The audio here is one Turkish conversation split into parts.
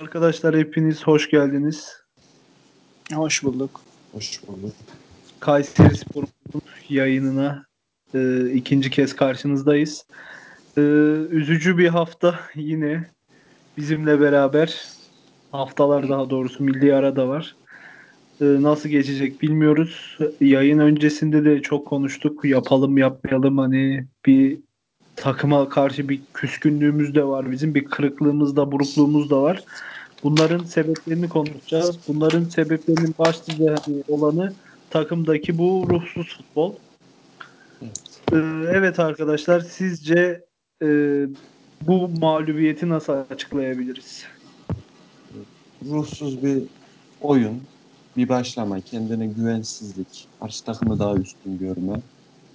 Arkadaşlar hepiniz hoş geldiniz. Hoş bulduk. Hoş bulduk. Kayseri Spor'un yayınına e, ikinci kez karşınızdayız. E, üzücü bir hafta yine bizimle beraber. Haftalar daha doğrusu milli ara da var. E, nasıl geçecek bilmiyoruz. Yayın öncesinde de çok konuştuk. Yapalım yapmayalım hani bir takıma karşı bir küskünlüğümüz de var bizim. Bir kırıklığımız da burukluğumuz da var. Bunların sebeplerini konuşacağız. Bunların sebeplerinin başlıca olanı takımdaki bu ruhsuz futbol. Evet. Ee, evet arkadaşlar sizce e, bu mağlubiyeti nasıl açıklayabiliriz? Ruhsuz bir oyun, bir başlama, kendine güvensizlik, karşı takımı daha üstün görme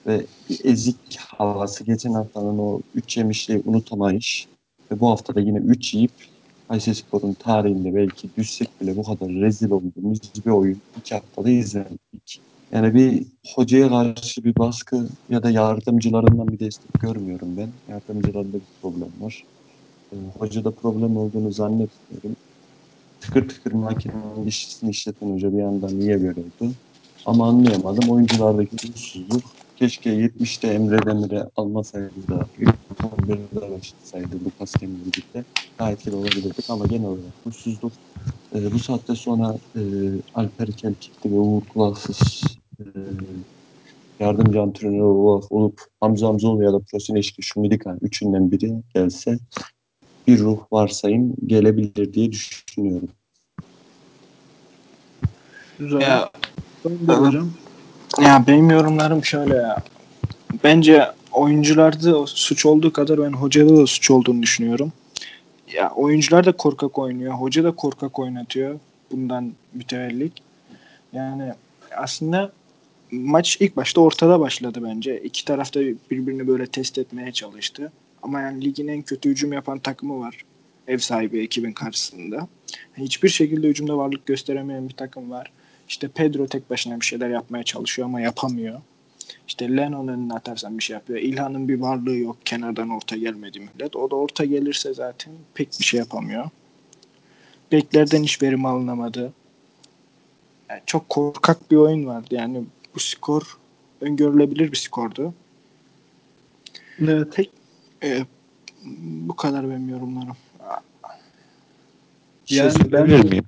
ve bir ezik havası. Geçen haftanın o üç yemişliği unutamayış ve bu hafta da yine üç yiyip Kayserispor'un tarihinde belki düşsek bile bu kadar rezil olduğumuz bir oyun iki haftada izledik. Yani bir hocaya karşı bir baskı ya da yardımcılarından bir destek görmüyorum ben. Yardımcılarında bir problem var. Ee, hocada problem olduğunu zannetmiyorum. Tıkır tıkır makinenin dişisini işleten hoca bir yandan niye böyle? Ama anlayamadım. Oyunculardaki ruhsuzluk keşke 70'te Emre Demir'e almasaydı da 11'de başlasaydı Lucas Demir'le birlikte daha etkili olabilirdik ama genel olarak ruhsuzluk e, bu saatte sonra e, Alper Kelkikli ve Uğur Kulaksız e, yardımcı antrenör olarak olup Hamza Hamzoğlu ya da Prosineşki Şumidikan üçünden biri gelse bir ruh varsayım gelebilir diye düşünüyorum. Güzel. Ya, Önder hocam. Ya benim yorumlarım şöyle ya. Bence oyuncularda suç olduğu kadar ben hocada da suç olduğunu düşünüyorum. Ya oyuncular da korkak oynuyor. Hoca da korkak oynatıyor. Bundan mütevellik. Yani aslında maç ilk başta ortada başladı bence. İki taraf da birbirini böyle test etmeye çalıştı. Ama yani ligin en kötü hücum yapan takımı var. Ev sahibi ekibin karşısında. Hiçbir şekilde hücumda varlık gösteremeyen bir takım var. İşte Pedro tek başına bir şeyler yapmaya çalışıyor ama yapamıyor. İşte Lennon önüne atarsan bir şey yapıyor. İlhan'ın bir varlığı yok. Kenardan orta gelmedi millet. O da orta gelirse zaten pek bir şey yapamıyor. Beklerden hiç verim alınamadı. Yani çok korkak bir oyun vardı. Yani bu skor öngörülebilir bir skordu. Evet. Ee, bu kadar benim yorumlarım. Şey Yani söyleyebilir ben- miyim?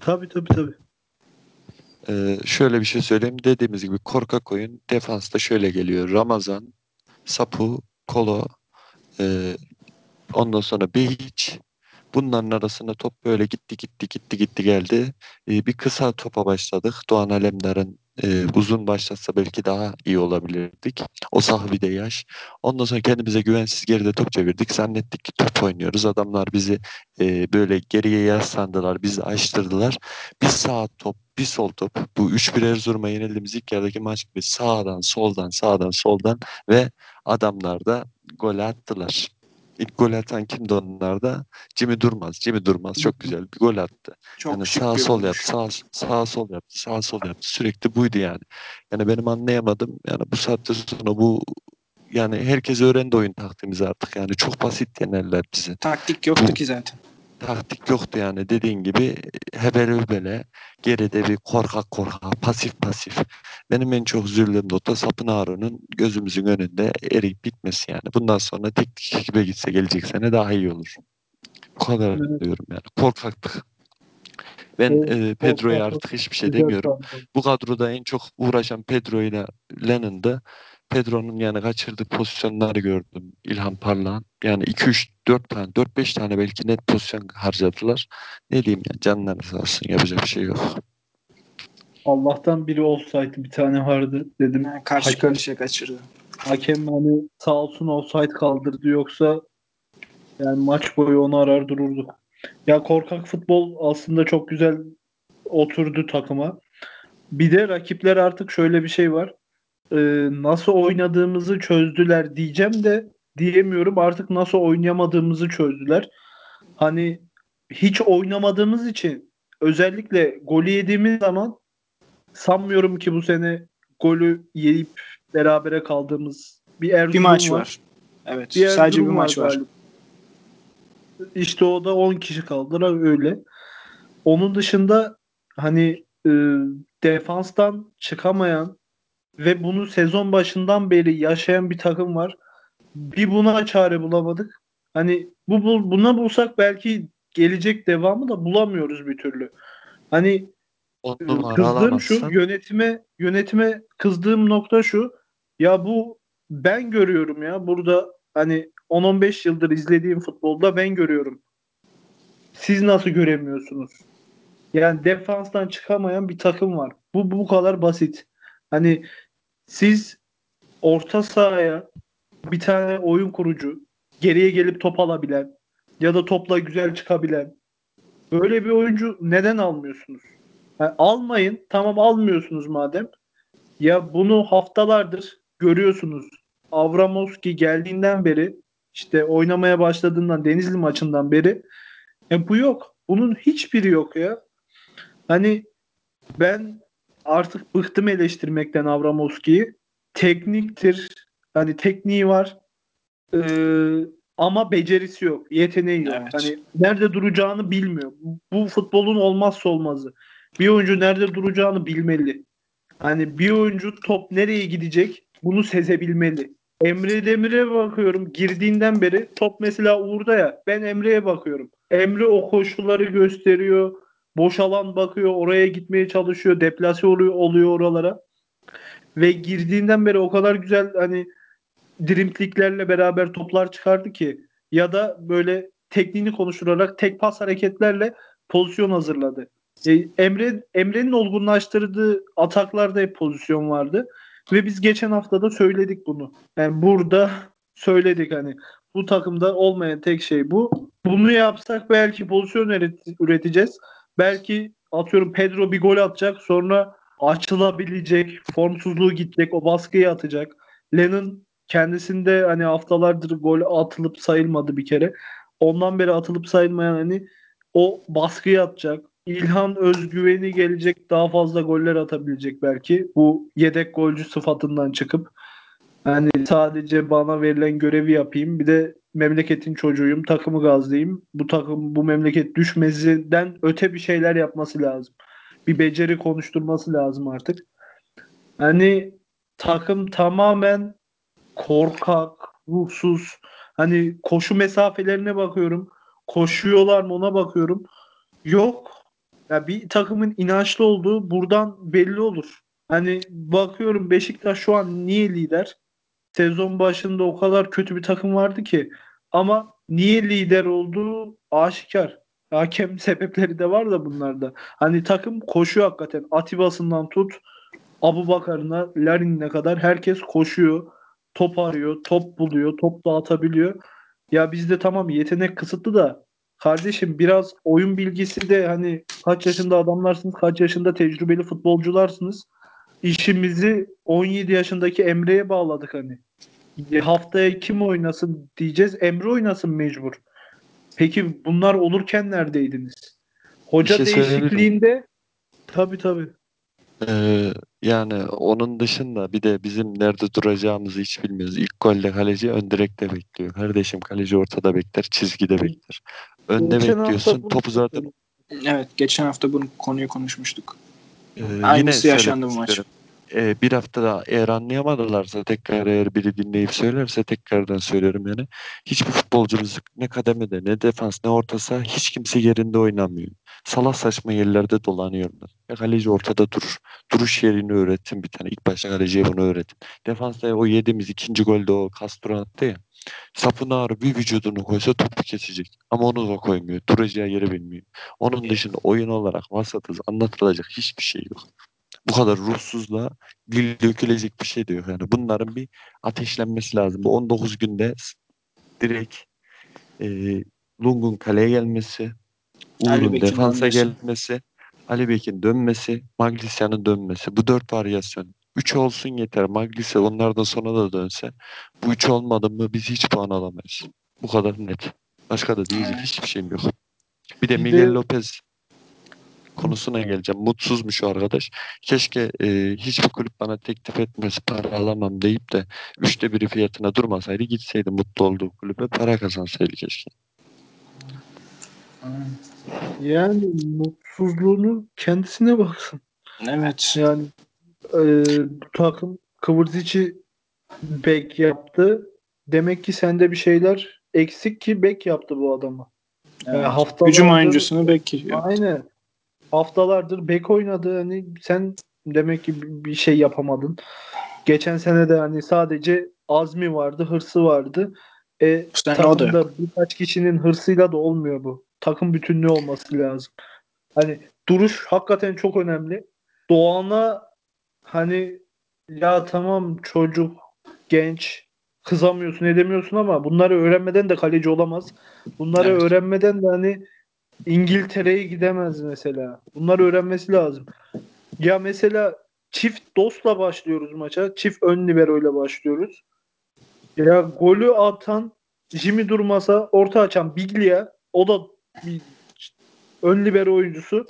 Tabii tabii tabii. Ee, şöyle bir şey söyleyeyim. Dediğimiz gibi korkak oyun defansta şöyle geliyor. Ramazan, Sapu, Kolo, e, ondan sonra Behiç. Bunların arasında top böyle gitti gitti gitti gitti geldi. Ee, bir kısa topa başladık. Doğan Alemdar'ın e, uzun başlatsa belki daha iyi olabilirdik. O sahibi de yaş. Ondan sonra kendimize güvensiz geride top çevirdik. Zannettik ki top oynuyoruz. Adamlar bizi e, böyle geriye yaslandılar. Bizi açtırdılar. Bir sağ top, bir sol top. Bu 3-1 Erzurum'a yenildiğimiz ilk yarıdaki maç gibi sağdan, soldan, sağdan, soldan ve adamlar da gol attılar. İlk gol atan kimdi onlarda? Jimmy Durmaz. Jimmy Durmaz çok güzel bir gol attı. Çok Yani sağ sol yaptı, sağ, sağ sol yaptı, sağ sol yaptı. Sürekli buydu yani. Yani benim anlayamadım. Yani bu saatte sonra bu yani herkes öğrendi oyun taktiğimizi artık. Yani çok basit yenerler bizi Taktik yoktu Bu- ki zaten. Taktik yoktu yani dediğin gibi hebele hübele geride bir korkak korkak pasif pasif. Benim en çok üzüldüğüm nokta Sapın Harun'un gözümüzün önünde eriyip bitmesi yani. Bundan sonra teknik ekibe gitse gelecek sene daha iyi olur. Bu kadar Evet. diyorum yani. Korkaklık. Ben e, Pedro'ya artık hiçbir şey demiyorum. Bu kadroda en çok uğraşan Pedro ile Lennon'dı. Pedro'nun yani kaçırdığı pozisyonları gördüm. İlhan Parlağan. Yani 2-3 4 tane 4-5 tane belki net pozisyon harcadılar. Ne diyeyim ya canları sağ olsun yapacak bir şey yok. Allah'tan biri offside bir tane vardı dedim. Yani karşı Hakem- karşıya kaçırdı. Hakem hani sağ olsun offside kaldırdı yoksa yani maç boyu onu arar dururduk. Ya korkak futbol aslında çok güzel oturdu takıma. Bir de rakipler artık şöyle bir şey var. Ee, nasıl oynadığımızı çözdüler diyeceğim de diyemiyorum. Artık nasıl oynayamadığımızı çözdüler. Hani hiç oynamadığımız için özellikle golü yediğimiz zaman sanmıyorum ki bu sene golü yiyip berabere kaldığımız bir Erzurum Bir maç var. var. Evet. Bir sadece bir maç var. galiba. işte o da 10 kişi kaldılar öyle. Onun dışında hani e, defanstan çıkamayan ve bunu sezon başından beri yaşayan bir takım var. Bir buna çare bulamadık. Hani bu buna bulsak belki gelecek devamı da bulamıyoruz bir türlü. Hani numara Kızdığım şu yönetime yönetime kızdığım nokta şu. Ya bu ben görüyorum ya burada hani 10-15 yıldır izlediğim futbolda ben görüyorum. Siz nasıl göremiyorsunuz? Yani defanstan çıkamayan bir takım var. Bu bu kadar basit. Hani siz orta sahaya bir tane oyun kurucu, geriye gelip top alabilen ya da topla güzel çıkabilen böyle bir oyuncu neden almıyorsunuz? Ha, almayın. Tamam almıyorsunuz madem. Ya bunu haftalardır görüyorsunuz. Avramovski geldiğinden beri işte oynamaya başladığından Denizli maçından beri e, bu yok. Bunun hiçbiri yok ya. Hani ben artık bıktım eleştirmekten Avramovski'yi. Tekniktir. Hani tekniği var. Ee, ama becerisi yok. Yeteneği yok. Evet. Hani nerede duracağını bilmiyor. Bu futbolun olmazsa olmazı. Bir oyuncu nerede duracağını bilmeli. Hani bir oyuncu top nereye gidecek bunu sezebilmeli. Emre Demir'e bakıyorum girdiğinden beri top mesela Uğur'da ya ben Emre'ye bakıyorum. Emre o koşulları gösteriyor. Boş alan bakıyor oraya gitmeye çalışıyor. Deplase oluyor, oluyor oralara. Ve girdiğinden beri o kadar güzel hani drimpliklerle beraber toplar çıkardı ki ya da böyle tekniğini konuşturarak tek pas hareketlerle pozisyon hazırladı. E, Emre Emre'nin olgunlaştırdığı ataklarda hep pozisyon vardı ve biz geçen hafta da söyledik bunu. Yani burada söyledik hani bu takımda olmayan tek şey bu. Bunu yapsak belki pozisyon üret- üreteceğiz. Belki atıyorum Pedro bir gol atacak sonra açılabilecek, formsuzluğu gidecek, o baskıyı atacak. Lennon kendisinde hani haftalardır gol atılıp sayılmadı bir kere. Ondan beri atılıp sayılmayan hani o baskıyı atacak. İlhan özgüveni gelecek daha fazla goller atabilecek belki. Bu yedek golcü sıfatından çıkıp hani sadece bana verilen görevi yapayım. Bir de memleketin çocuğuyum, takımı gazlayayım. Bu takım bu memleket düşmesinden öte bir şeyler yapması lazım. Bir beceri konuşturması lazım artık. Hani takım tamamen korkak, ruhsuz. Hani koşu mesafelerine bakıyorum. Koşuyorlar mı ona bakıyorum. Yok. Ya bir takımın inançlı olduğu buradan belli olur. Hani bakıyorum Beşiktaş şu an niye lider? Sezon başında o kadar kötü bir takım vardı ki. Ama niye lider olduğu aşikar. Hakem sebepleri de var da bunlarda. Hani takım koşuyor hakikaten. Atiba'sından tut Abu Bakar'ına, Larin'ine kadar herkes koşuyor. Top arıyor, top buluyor, top dağıtabiliyor. Ya bizde tamam yetenek kısıtlı da kardeşim biraz oyun bilgisi de hani kaç yaşında adamlarsınız, kaç yaşında tecrübeli futbolcularsınız. İşimizi 17 yaşındaki Emre'ye bağladık hani. Haftaya kim oynasın diyeceğiz. Emre oynasın mecbur. Peki bunlar olurken neredeydiniz? Hoca Bir şey değişikliğinde tabii tabii. Ee, yani onun dışında bir de bizim nerede duracağımızı hiç bilmiyoruz. İlk golde kaleci ön direkte bekliyor. Kardeşim kaleci ortada bekler, çizgide bekler. Önde Geçen bekliyorsun. Topu zaten Evet geçen hafta bunu konuyu konuşmuştuk. E, Aynısı yine yaşandı bu maç. isterim. E, bir hafta daha eğer anlayamadılarsa tekrar eğer biri dinleyip söylerse tekrardan söylüyorum yani. Hiçbir futbolcumuz ne kademede ne defans ne orta saha hiç kimse yerinde oynamıyor. Salak saçma yerlerde dolanıyorlar. Ya kaleci ortada durur. Duruş yerini öğretin bir tane. İlk başta kaleciye bunu öğretin. Defansta o yediğimiz ikinci golde o Castro attı ya. Sapını ağrı bir vücudunu koysa topu kesecek. Ama onu da koymuyor. Duracağı yeri bilmiyor. Onun dışında oyun olarak vasatız anlatılacak hiçbir şey yok. Bu kadar ruhsuzluğa dil dökülecek bir şey de yok. Yani bunların bir ateşlenmesi lazım. Bu 19 günde direkt e, Lung'un kaleye gelmesi, Uğur'un defansa dönmesi. gelmesi, Ali Bekir'in dönmesi, Maglisia'nın dönmesi. Bu dört varyasyon. Üç olsun yeter. Maglisia onlardan sonra da dönse. Bu üç olmadı mı biz hiç puan alamayız. Bu kadar net. Başka da diyecek hiçbir şeyim yok. Bir de Miguel de- Lopez konusuna geleceğim. Mutsuzmuş o arkadaş. Keşke e, hiçbir kulüp bana teklif etmesi para alamam deyip de üçte biri fiyatına durmasaydı gitseydi mutlu olduğu kulübe para kazansaydı keşke. Yani mutsuzluğunu kendisine baksın. Evet. Yani e, takım Kıvırcıcı bek yaptı. Demek ki sende bir şeyler eksik ki bek yaptı bu adamı. Yani evet. haftalardır- Hücum oyuncusunu belki Aynen. Haftalardır bek oynadı. Hani sen demek ki bir şey yapamadın. Geçen sene de hani sadece azmi vardı, hırsı vardı. E, da takımda birkaç kişinin hırsıyla da olmuyor bu. Takım bütünlüğü olması lazım. Hani duruş hakikaten çok önemli. Doğan'a hani ya tamam çocuk, genç, kızamıyorsun, edemiyorsun ama bunları öğrenmeden de kaleci olamaz. Bunları Evet. öğrenmeden de hani İngiltere'ye gidemez mesela. Bunları öğrenmesi lazım. Ya mesela çift dostla başlıyoruz maça. Çift ön libero'yla başlıyoruz. Ya golü atan Jimmy durmasa orta açan Biglia o da bir ön libero oyuncusu.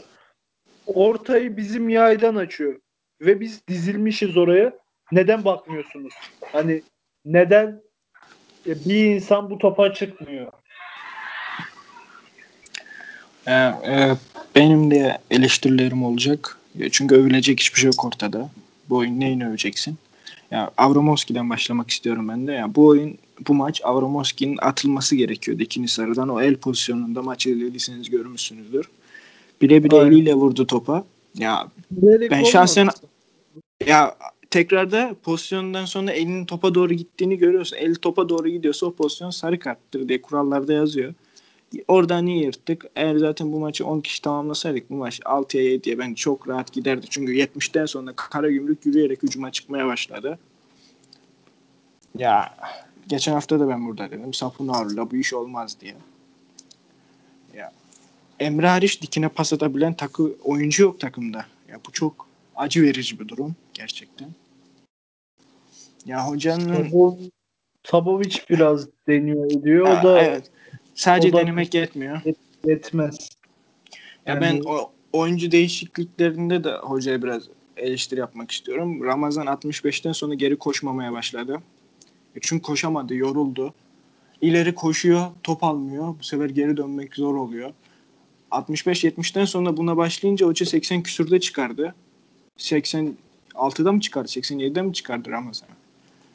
Ortayı bizim yaydan açıyor. Ve biz dizilmişiz oraya. Neden bakmıyorsunuz? Hani neden bir insan bu topa çıkmıyor? Ee, e, benim de eleştirilerim olacak. Ya Çünkü övülecek hiçbir şey yok ortada. Bu oyun neyini öveceksin? Ya Avramovski'den başlamak istiyorum ben de. Ya bu oyun, bu maç Avramovski'nin atılması gerekiyordu ikinci sarıdan. O el pozisyonunda maçı izlediyseniz görmüşsünüzdür. Birebir Aynen. eliyle vurdu topa. Ya Bilerek ben şahsen ya tekrarda pozisyondan sonra elinin topa doğru gittiğini görüyorsun. El topa doğru gidiyorsa o pozisyon sarı karttır diye kurallarda yazıyor. Oradan iyi yırttık. Eğer zaten bu maçı 10 kişi tamamlasaydık bu maç 6'ya 7'ye ben çok rahat giderdi. Çünkü 70'ten sonra Karagümrük yürüyerek hücuma çıkmaya başladı. Ya geçen hafta da ben burada dedim. Sapunar'la bu iş olmaz diye. Ya Emre hariç dikine pas atabilen takı oyuncu yok takımda. Ya bu çok acı verici bir durum gerçekten. Ya hocanın Sabovic biraz deniyor ediyor. Ya, O da evet. Sadece o da- denemek yetmiyor. yetmez. Ya Yani- ben o oyuncu değişikliklerinde de hocaya biraz eleştiri yapmak istiyorum. Ramazan 65'ten sonra geri koşmamaya başladı. E Çünkü koşamadı, yoruldu. İleri koşuyor, top almıyor. Bu sefer geri dönmek zor oluyor. 65-70'ten sonra buna başlayınca hoca 80 küsürde çıkardı. 86'da mı çıkardı? 87'de mi çıkardı Ramazan?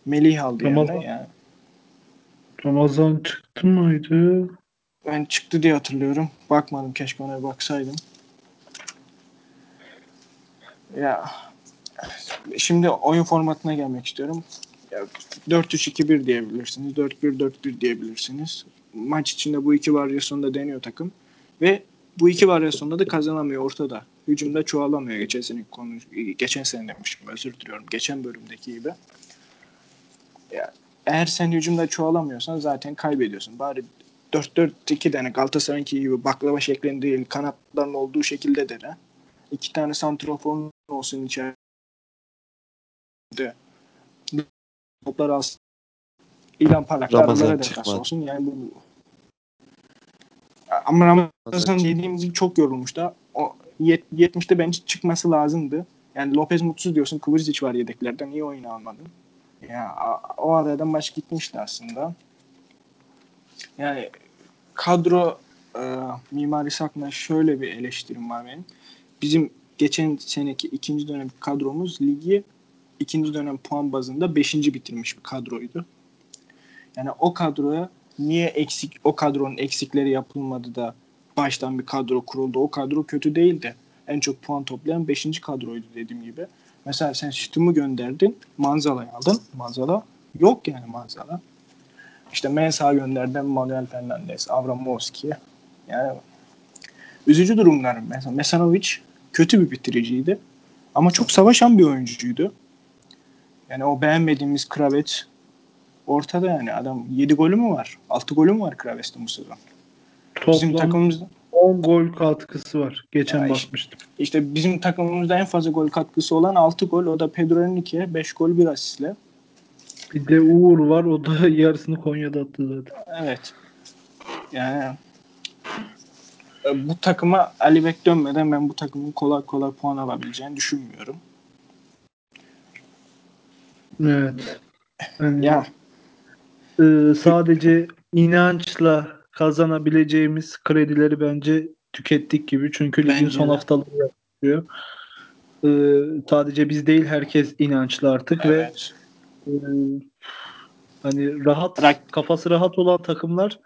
Melih aldı Ramazan- yerine. Yani. Ramazan çıktı mıydı? Ben çıktı diye hatırlıyorum. Bakmadım keşke ona baksaydım. Ya şimdi oyun formatına gelmek istiyorum. Ya, 4-3-2-1 diyebilirsiniz. 4-1-4-1 diyebilirsiniz. Maç içinde bu iki varyasyonda deniyor takım. Ve bu iki varyasyonda da kazanamıyor ortada. Hücumda çoğalamıyor geçen sene konu geçen sene demişim özür diliyorum. Geçen bölümdeki gibi. Ya, eğer sen hücumda çoğalamıyorsan zaten kaybediyorsun. Bari 4-4-2 dene Galatasaray'ınki gibi baklava şeklinde değil kanatların olduğu şekilde dene. İki tane santrofor olsun içeride. Toplar alsın. İlan parlaklar Ramazan aralara defans olsun. Yani bu ama Ramazan dediğim gibi çok yorulmuştu. O yet- 70'te bence çıkması lazımdı. Yani Lopez mutsuz diyorsun. Kıvırcık var yedeklerden. Niye oyunu almadın? Ya a- o aradan maç gitmişti aslında. Yani kadro e, Mimari Sak'la şöyle bir eleştirim var benim. Bizim geçen seneki ikinci dönem kadromuz ligi ikinci dönem puan bazında beşinci bitirmiş bir kadroydu. Yani o kadroya niye eksik o kadronun eksikleri yapılmadı da baştan bir kadro kuruldu. O kadro kötü değildi. En çok puan toplayan 5. kadroydu dediğim gibi. Mesela sen Şıtım'ı gönderdin. Manzala'yı aldın. Manzala yok yani Manzala. İşte Mensah gönderdin. Manuel Fernandez, Avramovski. Yani üzücü durumlar. Mesela Mesanovic kötü bir bitiriciydi. Ama çok savaşan bir oyuncuydu. Yani o beğenmediğimiz Kravet ortada yani. Adam 7 golü mü var? 6 golü mü var Kravet'in bu sezon? Bizim Toplam takımımızda 10 gol katkısı var. Geçen Ya işte- bakmıştım. işte bizim takımımızda en fazla gol katkısı olan 6 gol. O da Pedro Henrique 5 gol 1 asistle. Bir de Uğur var. O da yarısını Konya'da attı zaten. Evet. Yani e, bu takıma Ali Bek dönmeden ben bu takımın kolay kolay puan alabileceğini düşünmüyorum. Evet. Yani, Ya e, sadece inançla kazanabileceğimiz kredileri bence tükettik gibi. Çünkü ligin Bence son de. haftaları yapıyor. Ee, sadece biz değil herkes inançlı artık ve Evet. e, hani rahat Rak- kafası rahat olan takımlar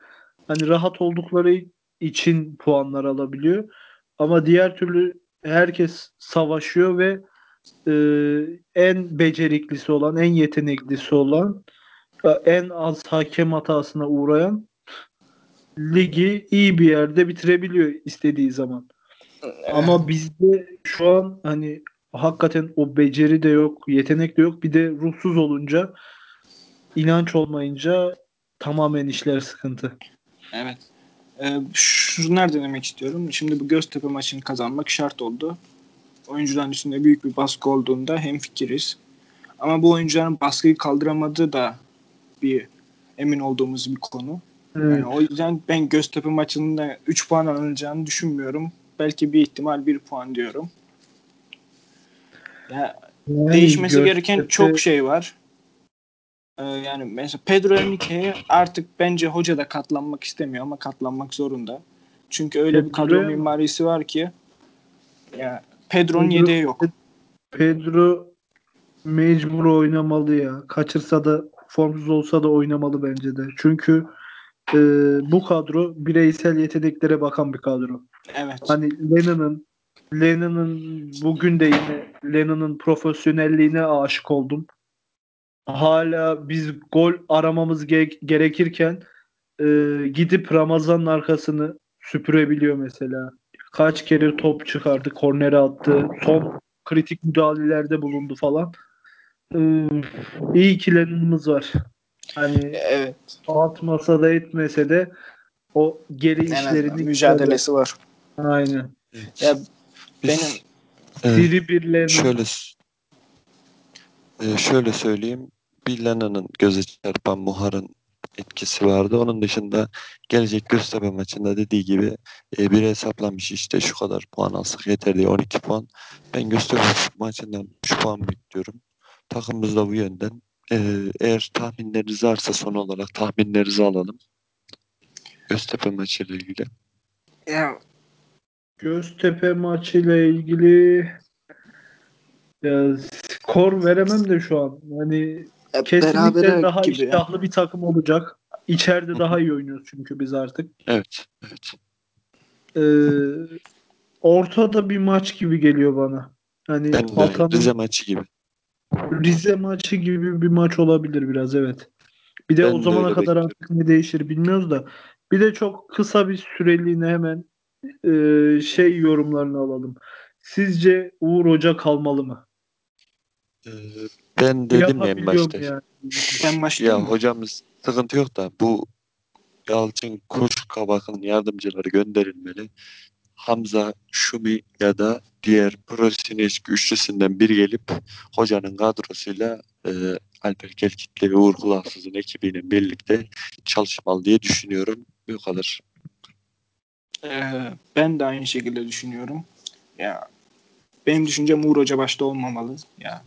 hani rahat oldukları için puanlar alabiliyor. Ama diğer türlü herkes savaşıyor ve e, en beceriklisi olan, en yeteneklisi olan, e, en az hakem hatasına uğrayan ligi iyi bir yerde bitirebiliyor istediği zaman. Ama bizde şu an hani hakikaten o beceri de yok, yetenek de yok. Bir de ruhsuz olunca, inanç olmayınca tamamen işler sıkıntı. Evet. Ee, şunlar denemek istiyorum. Şimdi bu Göztepe maçını kazanmak şart oldu. Oyuncuların üstünde büyük bir baskı olduğunda hemfikiriz. Ama bu oyuncuların baskıyı kaldıramadığı da bir emin olduğumuz bir konu. Evet. Yani o yüzden ben Göztepe maçında 3 puan alınacağını düşünmüyorum. Belki bir ihtimal 1 puan diyorum. Ya Yani değişmesi Göztepe- gereken çok şey var. Ee, yani mesela Pedro Enrique'ye artık bence hoca da katlanmak istemiyor ama katlanmak zorunda. Çünkü öyle bir kadro mimarisi var ki ya Pedro'nun Pedro- yedeği yok. Pedro mecbur oynamalı ya. Kaçırsa da formsuz olsa da oynamalı bence de. Çünkü e, bu kadro bireysel yeteneklere bakan bir kadro. Evet. Hani Lennon'ın Lennon'ın bugün de yine Lennon'ın profesyonelliğine aşık oldum. Hala biz gol aramamız ge- gerekirken e, gidip Ramazan'ın arkasını süpürebiliyor mesela. Kaç kere top çıkardı, kornere attı, son kritik müdahalelerde bulundu falan. E, iyi ki Lennon'ımız var. Hani Evet. alt masada etmese de o geri En işlerini mücadelesi var. Aynen. Ya Biz, benim e, Diri bir Lennon. şöyle e, şöyle söyleyeyim. Bir Lennon'ın göze çarpan Muhar'ın etkisi vardı. Onun dışında gelecek Göztepe maçında dediği gibi e, bir hesaplanmış işte şu kadar puan alsak yeter diye 12 puan. Ben Göztepe maçından 3 puan bekliyorum. Takımımız da bu yönden. E, eğer tahminleriniz varsa son olarak tahminlerinizi alalım. Göztepe maçıyla ilgili. ya Göztepe maçıyla ilgili ya, skor veremem de şu an. Hani kesinlikle berabere daha gibi ya. iştahlı bir takım olacak. İçeride daha iyi oynuyoruz çünkü biz artık. Evet. Evet. Ee, ortada bir maç gibi geliyor bana. Hani Ben de Rize maçı gibi. Rize maçı gibi bir maç olabilir biraz evet. Bir de Ben o de zamana öyle kadar bekliyorum. artık ne değişir bilmiyoruz da. Bir de çok kısa bir süreliğine hemen e, şey yorumlarını alalım. Sizce Uğur Hoca kalmalı mı? Ee, ben dedim ya en başta. yani? Ben Ya mı? hocamız sıkıntı yok da bu Yalçın Kuşkabak'ın yardımcıları gönderilmeli. Hamza, Şumi ya da diğer Prosineşki üçlüsünden biri gelip hocanın kadrosuyla e, Alper Kelkitli ve Uğur Kulaksız'ın ekibiyle birlikte çalışmalı diye düşünüyorum. Bu kadar. Ee, ben de aynı şekilde düşünüyorum. Ya benim düşüncem Uğur Hoca başta olmamalı. Ya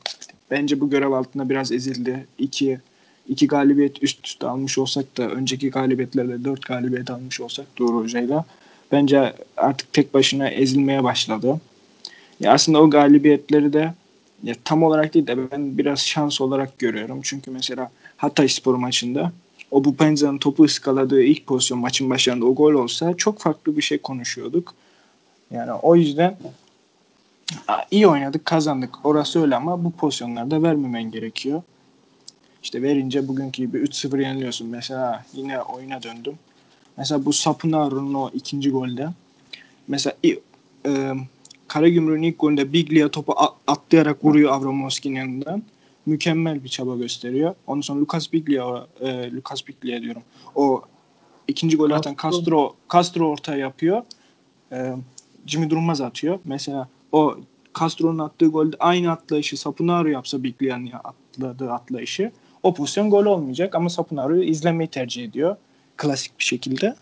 bence bu görev altında biraz ezildi. İki, iki galibiyet üst üste almış olsak da önceki galibiyetlerle dört galibiyet almış olsak Uğur Hoca'yla bence artık tek başına ezilmeye başladı. Ya aslında o galibiyetleri de ya tam olarak değil de ben biraz şans olarak görüyorum. Çünkü mesela Hatay Spor maçında o bu Penza'nın topu ıskaladığı ilk pozisyon maçın başlarında o gol olsa çok farklı bir şey konuşuyorduk. Yani o yüzden iyi oynadık, kazandık. Orası öyle ama bu pozisyonlarda vermemen gerekiyor. İşte verince bugünkü gibi 3-0 yeniliyorsun. Mesela yine oyuna döndüm. Mesela bu Sapunaro'nun o ikinci golde. Mesela e, Karagümrük'ün ilk golünde Biglia topu atlayarak vuruyor Avramovski'nin yanından. Mükemmel bir çaba gösteriyor. Ondan sonra Lucas Biglia, e, Lucas Biglia diyorum. O ikinci golü atan Castro. Castro, Castro ortaya yapıyor. E, Jimmy Durmaz atıyor. Mesela o Castro'nun attığı golde aynı atlayışı Sapunaro yapsa Biglia'nın atladığı atlayışı o pozisyon gol olmayacak ama Sapunaro'yu izlemeyi tercih ediyor. Klasik bir şekilde.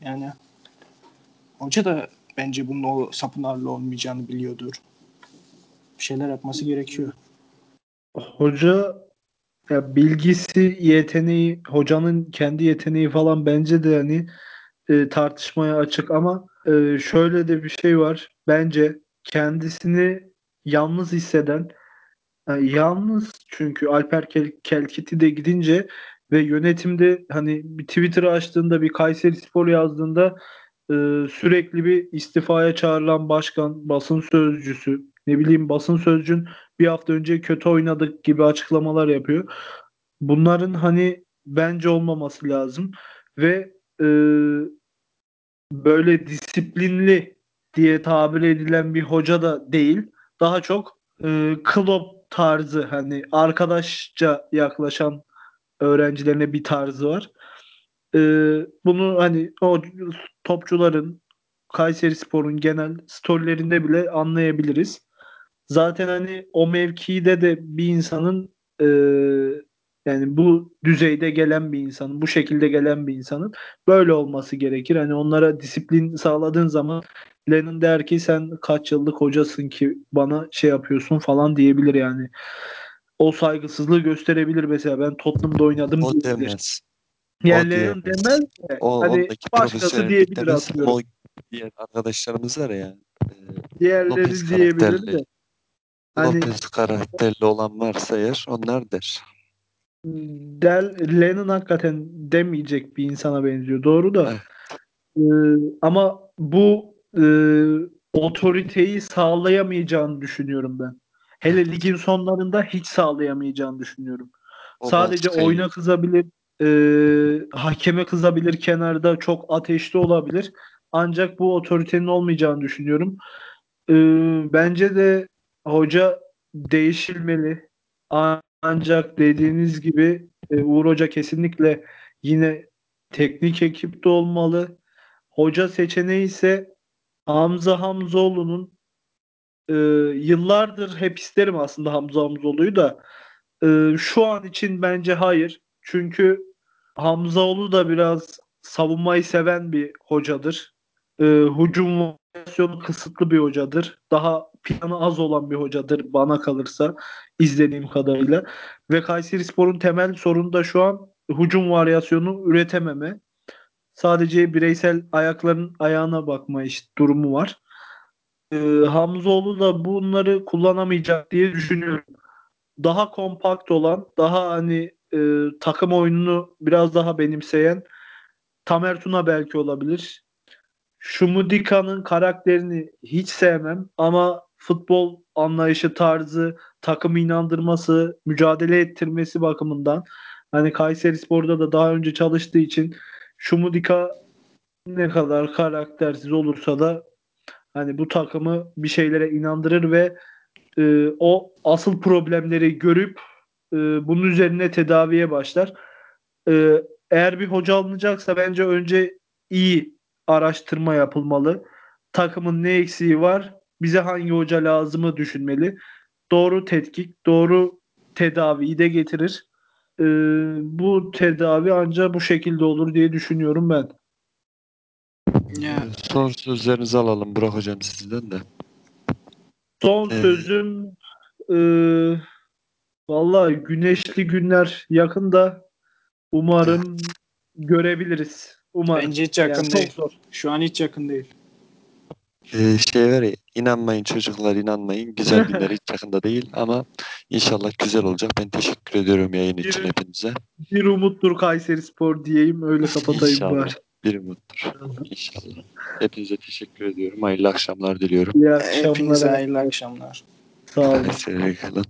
Yani hoca da bence bunun o Sapunaro'lu olmayacağını biliyordur. Bir şeyler yapması gerekiyor. Hoca ya bilgisi, yeteneği, hocanın kendi yeteneği falan bence de hani e, tartışmaya açık ama e, şöyle de bir şey var. Bence kendisini yalnız hisseden yani yalnız çünkü Alper Kel Kelkiti de gidince ve yönetimde hani bir Twitter'ı açtığında bir Kayseri Spor yazdığında e, sürekli bir istifaya çağrılan başkan, basın sözcüsü, ne bileyim basın sözcün bir hafta önce kötü oynadık gibi açıklamalar yapıyor. Bunların hani bence olmaması lazım ve e, böyle disiplinli diye tabir edilen bir hoca da değil. Daha çok e, Klopp tarzı hani arkadaşça yaklaşan öğrencilerine bir tarzı var. E, bunu hani o topçuların Kayserispor'un genel storylerinde bile anlayabiliriz. Zaten hani o mevkide de bir insanın e, yani bu düzeyde gelen bir insanın, bu şekilde gelen bir insanın böyle olması gerekir. Hani onlara disiplin sağladığın zaman Lennon der ki sen kaç yıllık hocasın ki bana şey yapıyorsun falan diyebilir yani. O saygısızlığı gösterebilir mesela. Ben Tottenham'da oynadım O diyebilir. demez. Diyemez. demez de O ondaki başkası diyebilir demez atıyorum. o diğer arkadaşlarımız var ya. E, Diğerleri Lopez diyebilir de. Hani Lopez karakterli olan varsa eğer onlar der. Del Lennon hakikaten demeyecek bir insana benziyor. Doğru da. Evet. Ee, ama bu e, otoriteyi sağlayamayacağını düşünüyorum ben. Hele ligin sonlarında hiç sağlayamayacağını düşünüyorum. O Sadece baskıyı- oyuna kızabilir, e, hakeme kızabilir kenarda çok ateşli olabilir. Ancak bu otoritenin olmayacağını düşünüyorum. E, bence de hoca değişilmeli. Ancak dediğiniz gibi e, Uğur Hoca kesinlikle yine teknik ekipte olmalı. Hoca seçeneği ise Hamza Hamzoğlu'nun e, yıllardır hep isterim aslında Hamza Hamzoğlu'yu da e, şu an için bence hayır. Çünkü Hamzaoğlu da biraz savunmayı seven bir hocadır. E, hücum varyasyonu kısıtlı bir hocadır. Daha planı az olan bir hocadır bana kalırsa izlediğim kadarıyla. Ve Kayserispor'un temel sorunu da şu an hücum varyasyonu üretememe. Sadece bireysel ayakların ayağına bakma işte durumu var. Ee, Hamzoğlu da bunları kullanamayacak diye düşünüyorum. Daha kompakt olan, daha hani e, takım oyununu biraz daha benimseyen Tamer Tuna belki olabilir. Şumudika'nın karakterini hiç sevmem ama futbol anlayışı tarzı, takımı inandırması, mücadele ettirmesi bakımından hani Kayserispor'da da daha önce çalıştığı için Şumudika ne kadar karaktersiz olursa da hani bu takımı bir şeylere inandırır ve e, o asıl problemleri görüp e, bunun üzerine tedaviye başlar. E, eğer bir hoca alınacaksa bence önce iyi araştırma yapılmalı. Takımın ne eksiği var? Bize hangi hoca lazımı düşünmeli. Doğru tetkik, doğru tedaviyi de getirir. E, bu tedavi ancak bu şekilde olur diye düşünüyorum ben. Ya Son sözlerinizi alalım Burak Hocam sizden de. Son Evet. sözüm e, vallahi güneşli günler yakında umarım görebiliriz. Umarım. bence hiç yakın Yani değil. çok zor. Şu an hiç yakın değil. Ee, şey var ya inanmayın çocuklar inanmayın. Güzel günler hiç yakında değil ama inşallah güzel olacak. Ben teşekkür ediyorum yayın için Bir- hepinize. Bir umuttur Kayseri Spor diyeyim öyle kapatayım İnşallah. bari. Bir umuttur. İnşallah. Hepinize teşekkür ediyorum. Hayırlı akşamlar diliyorum. İyi akşamlar. Hepinize hayırlı akşamlar. Sağ olun. Sevgiyle kalın.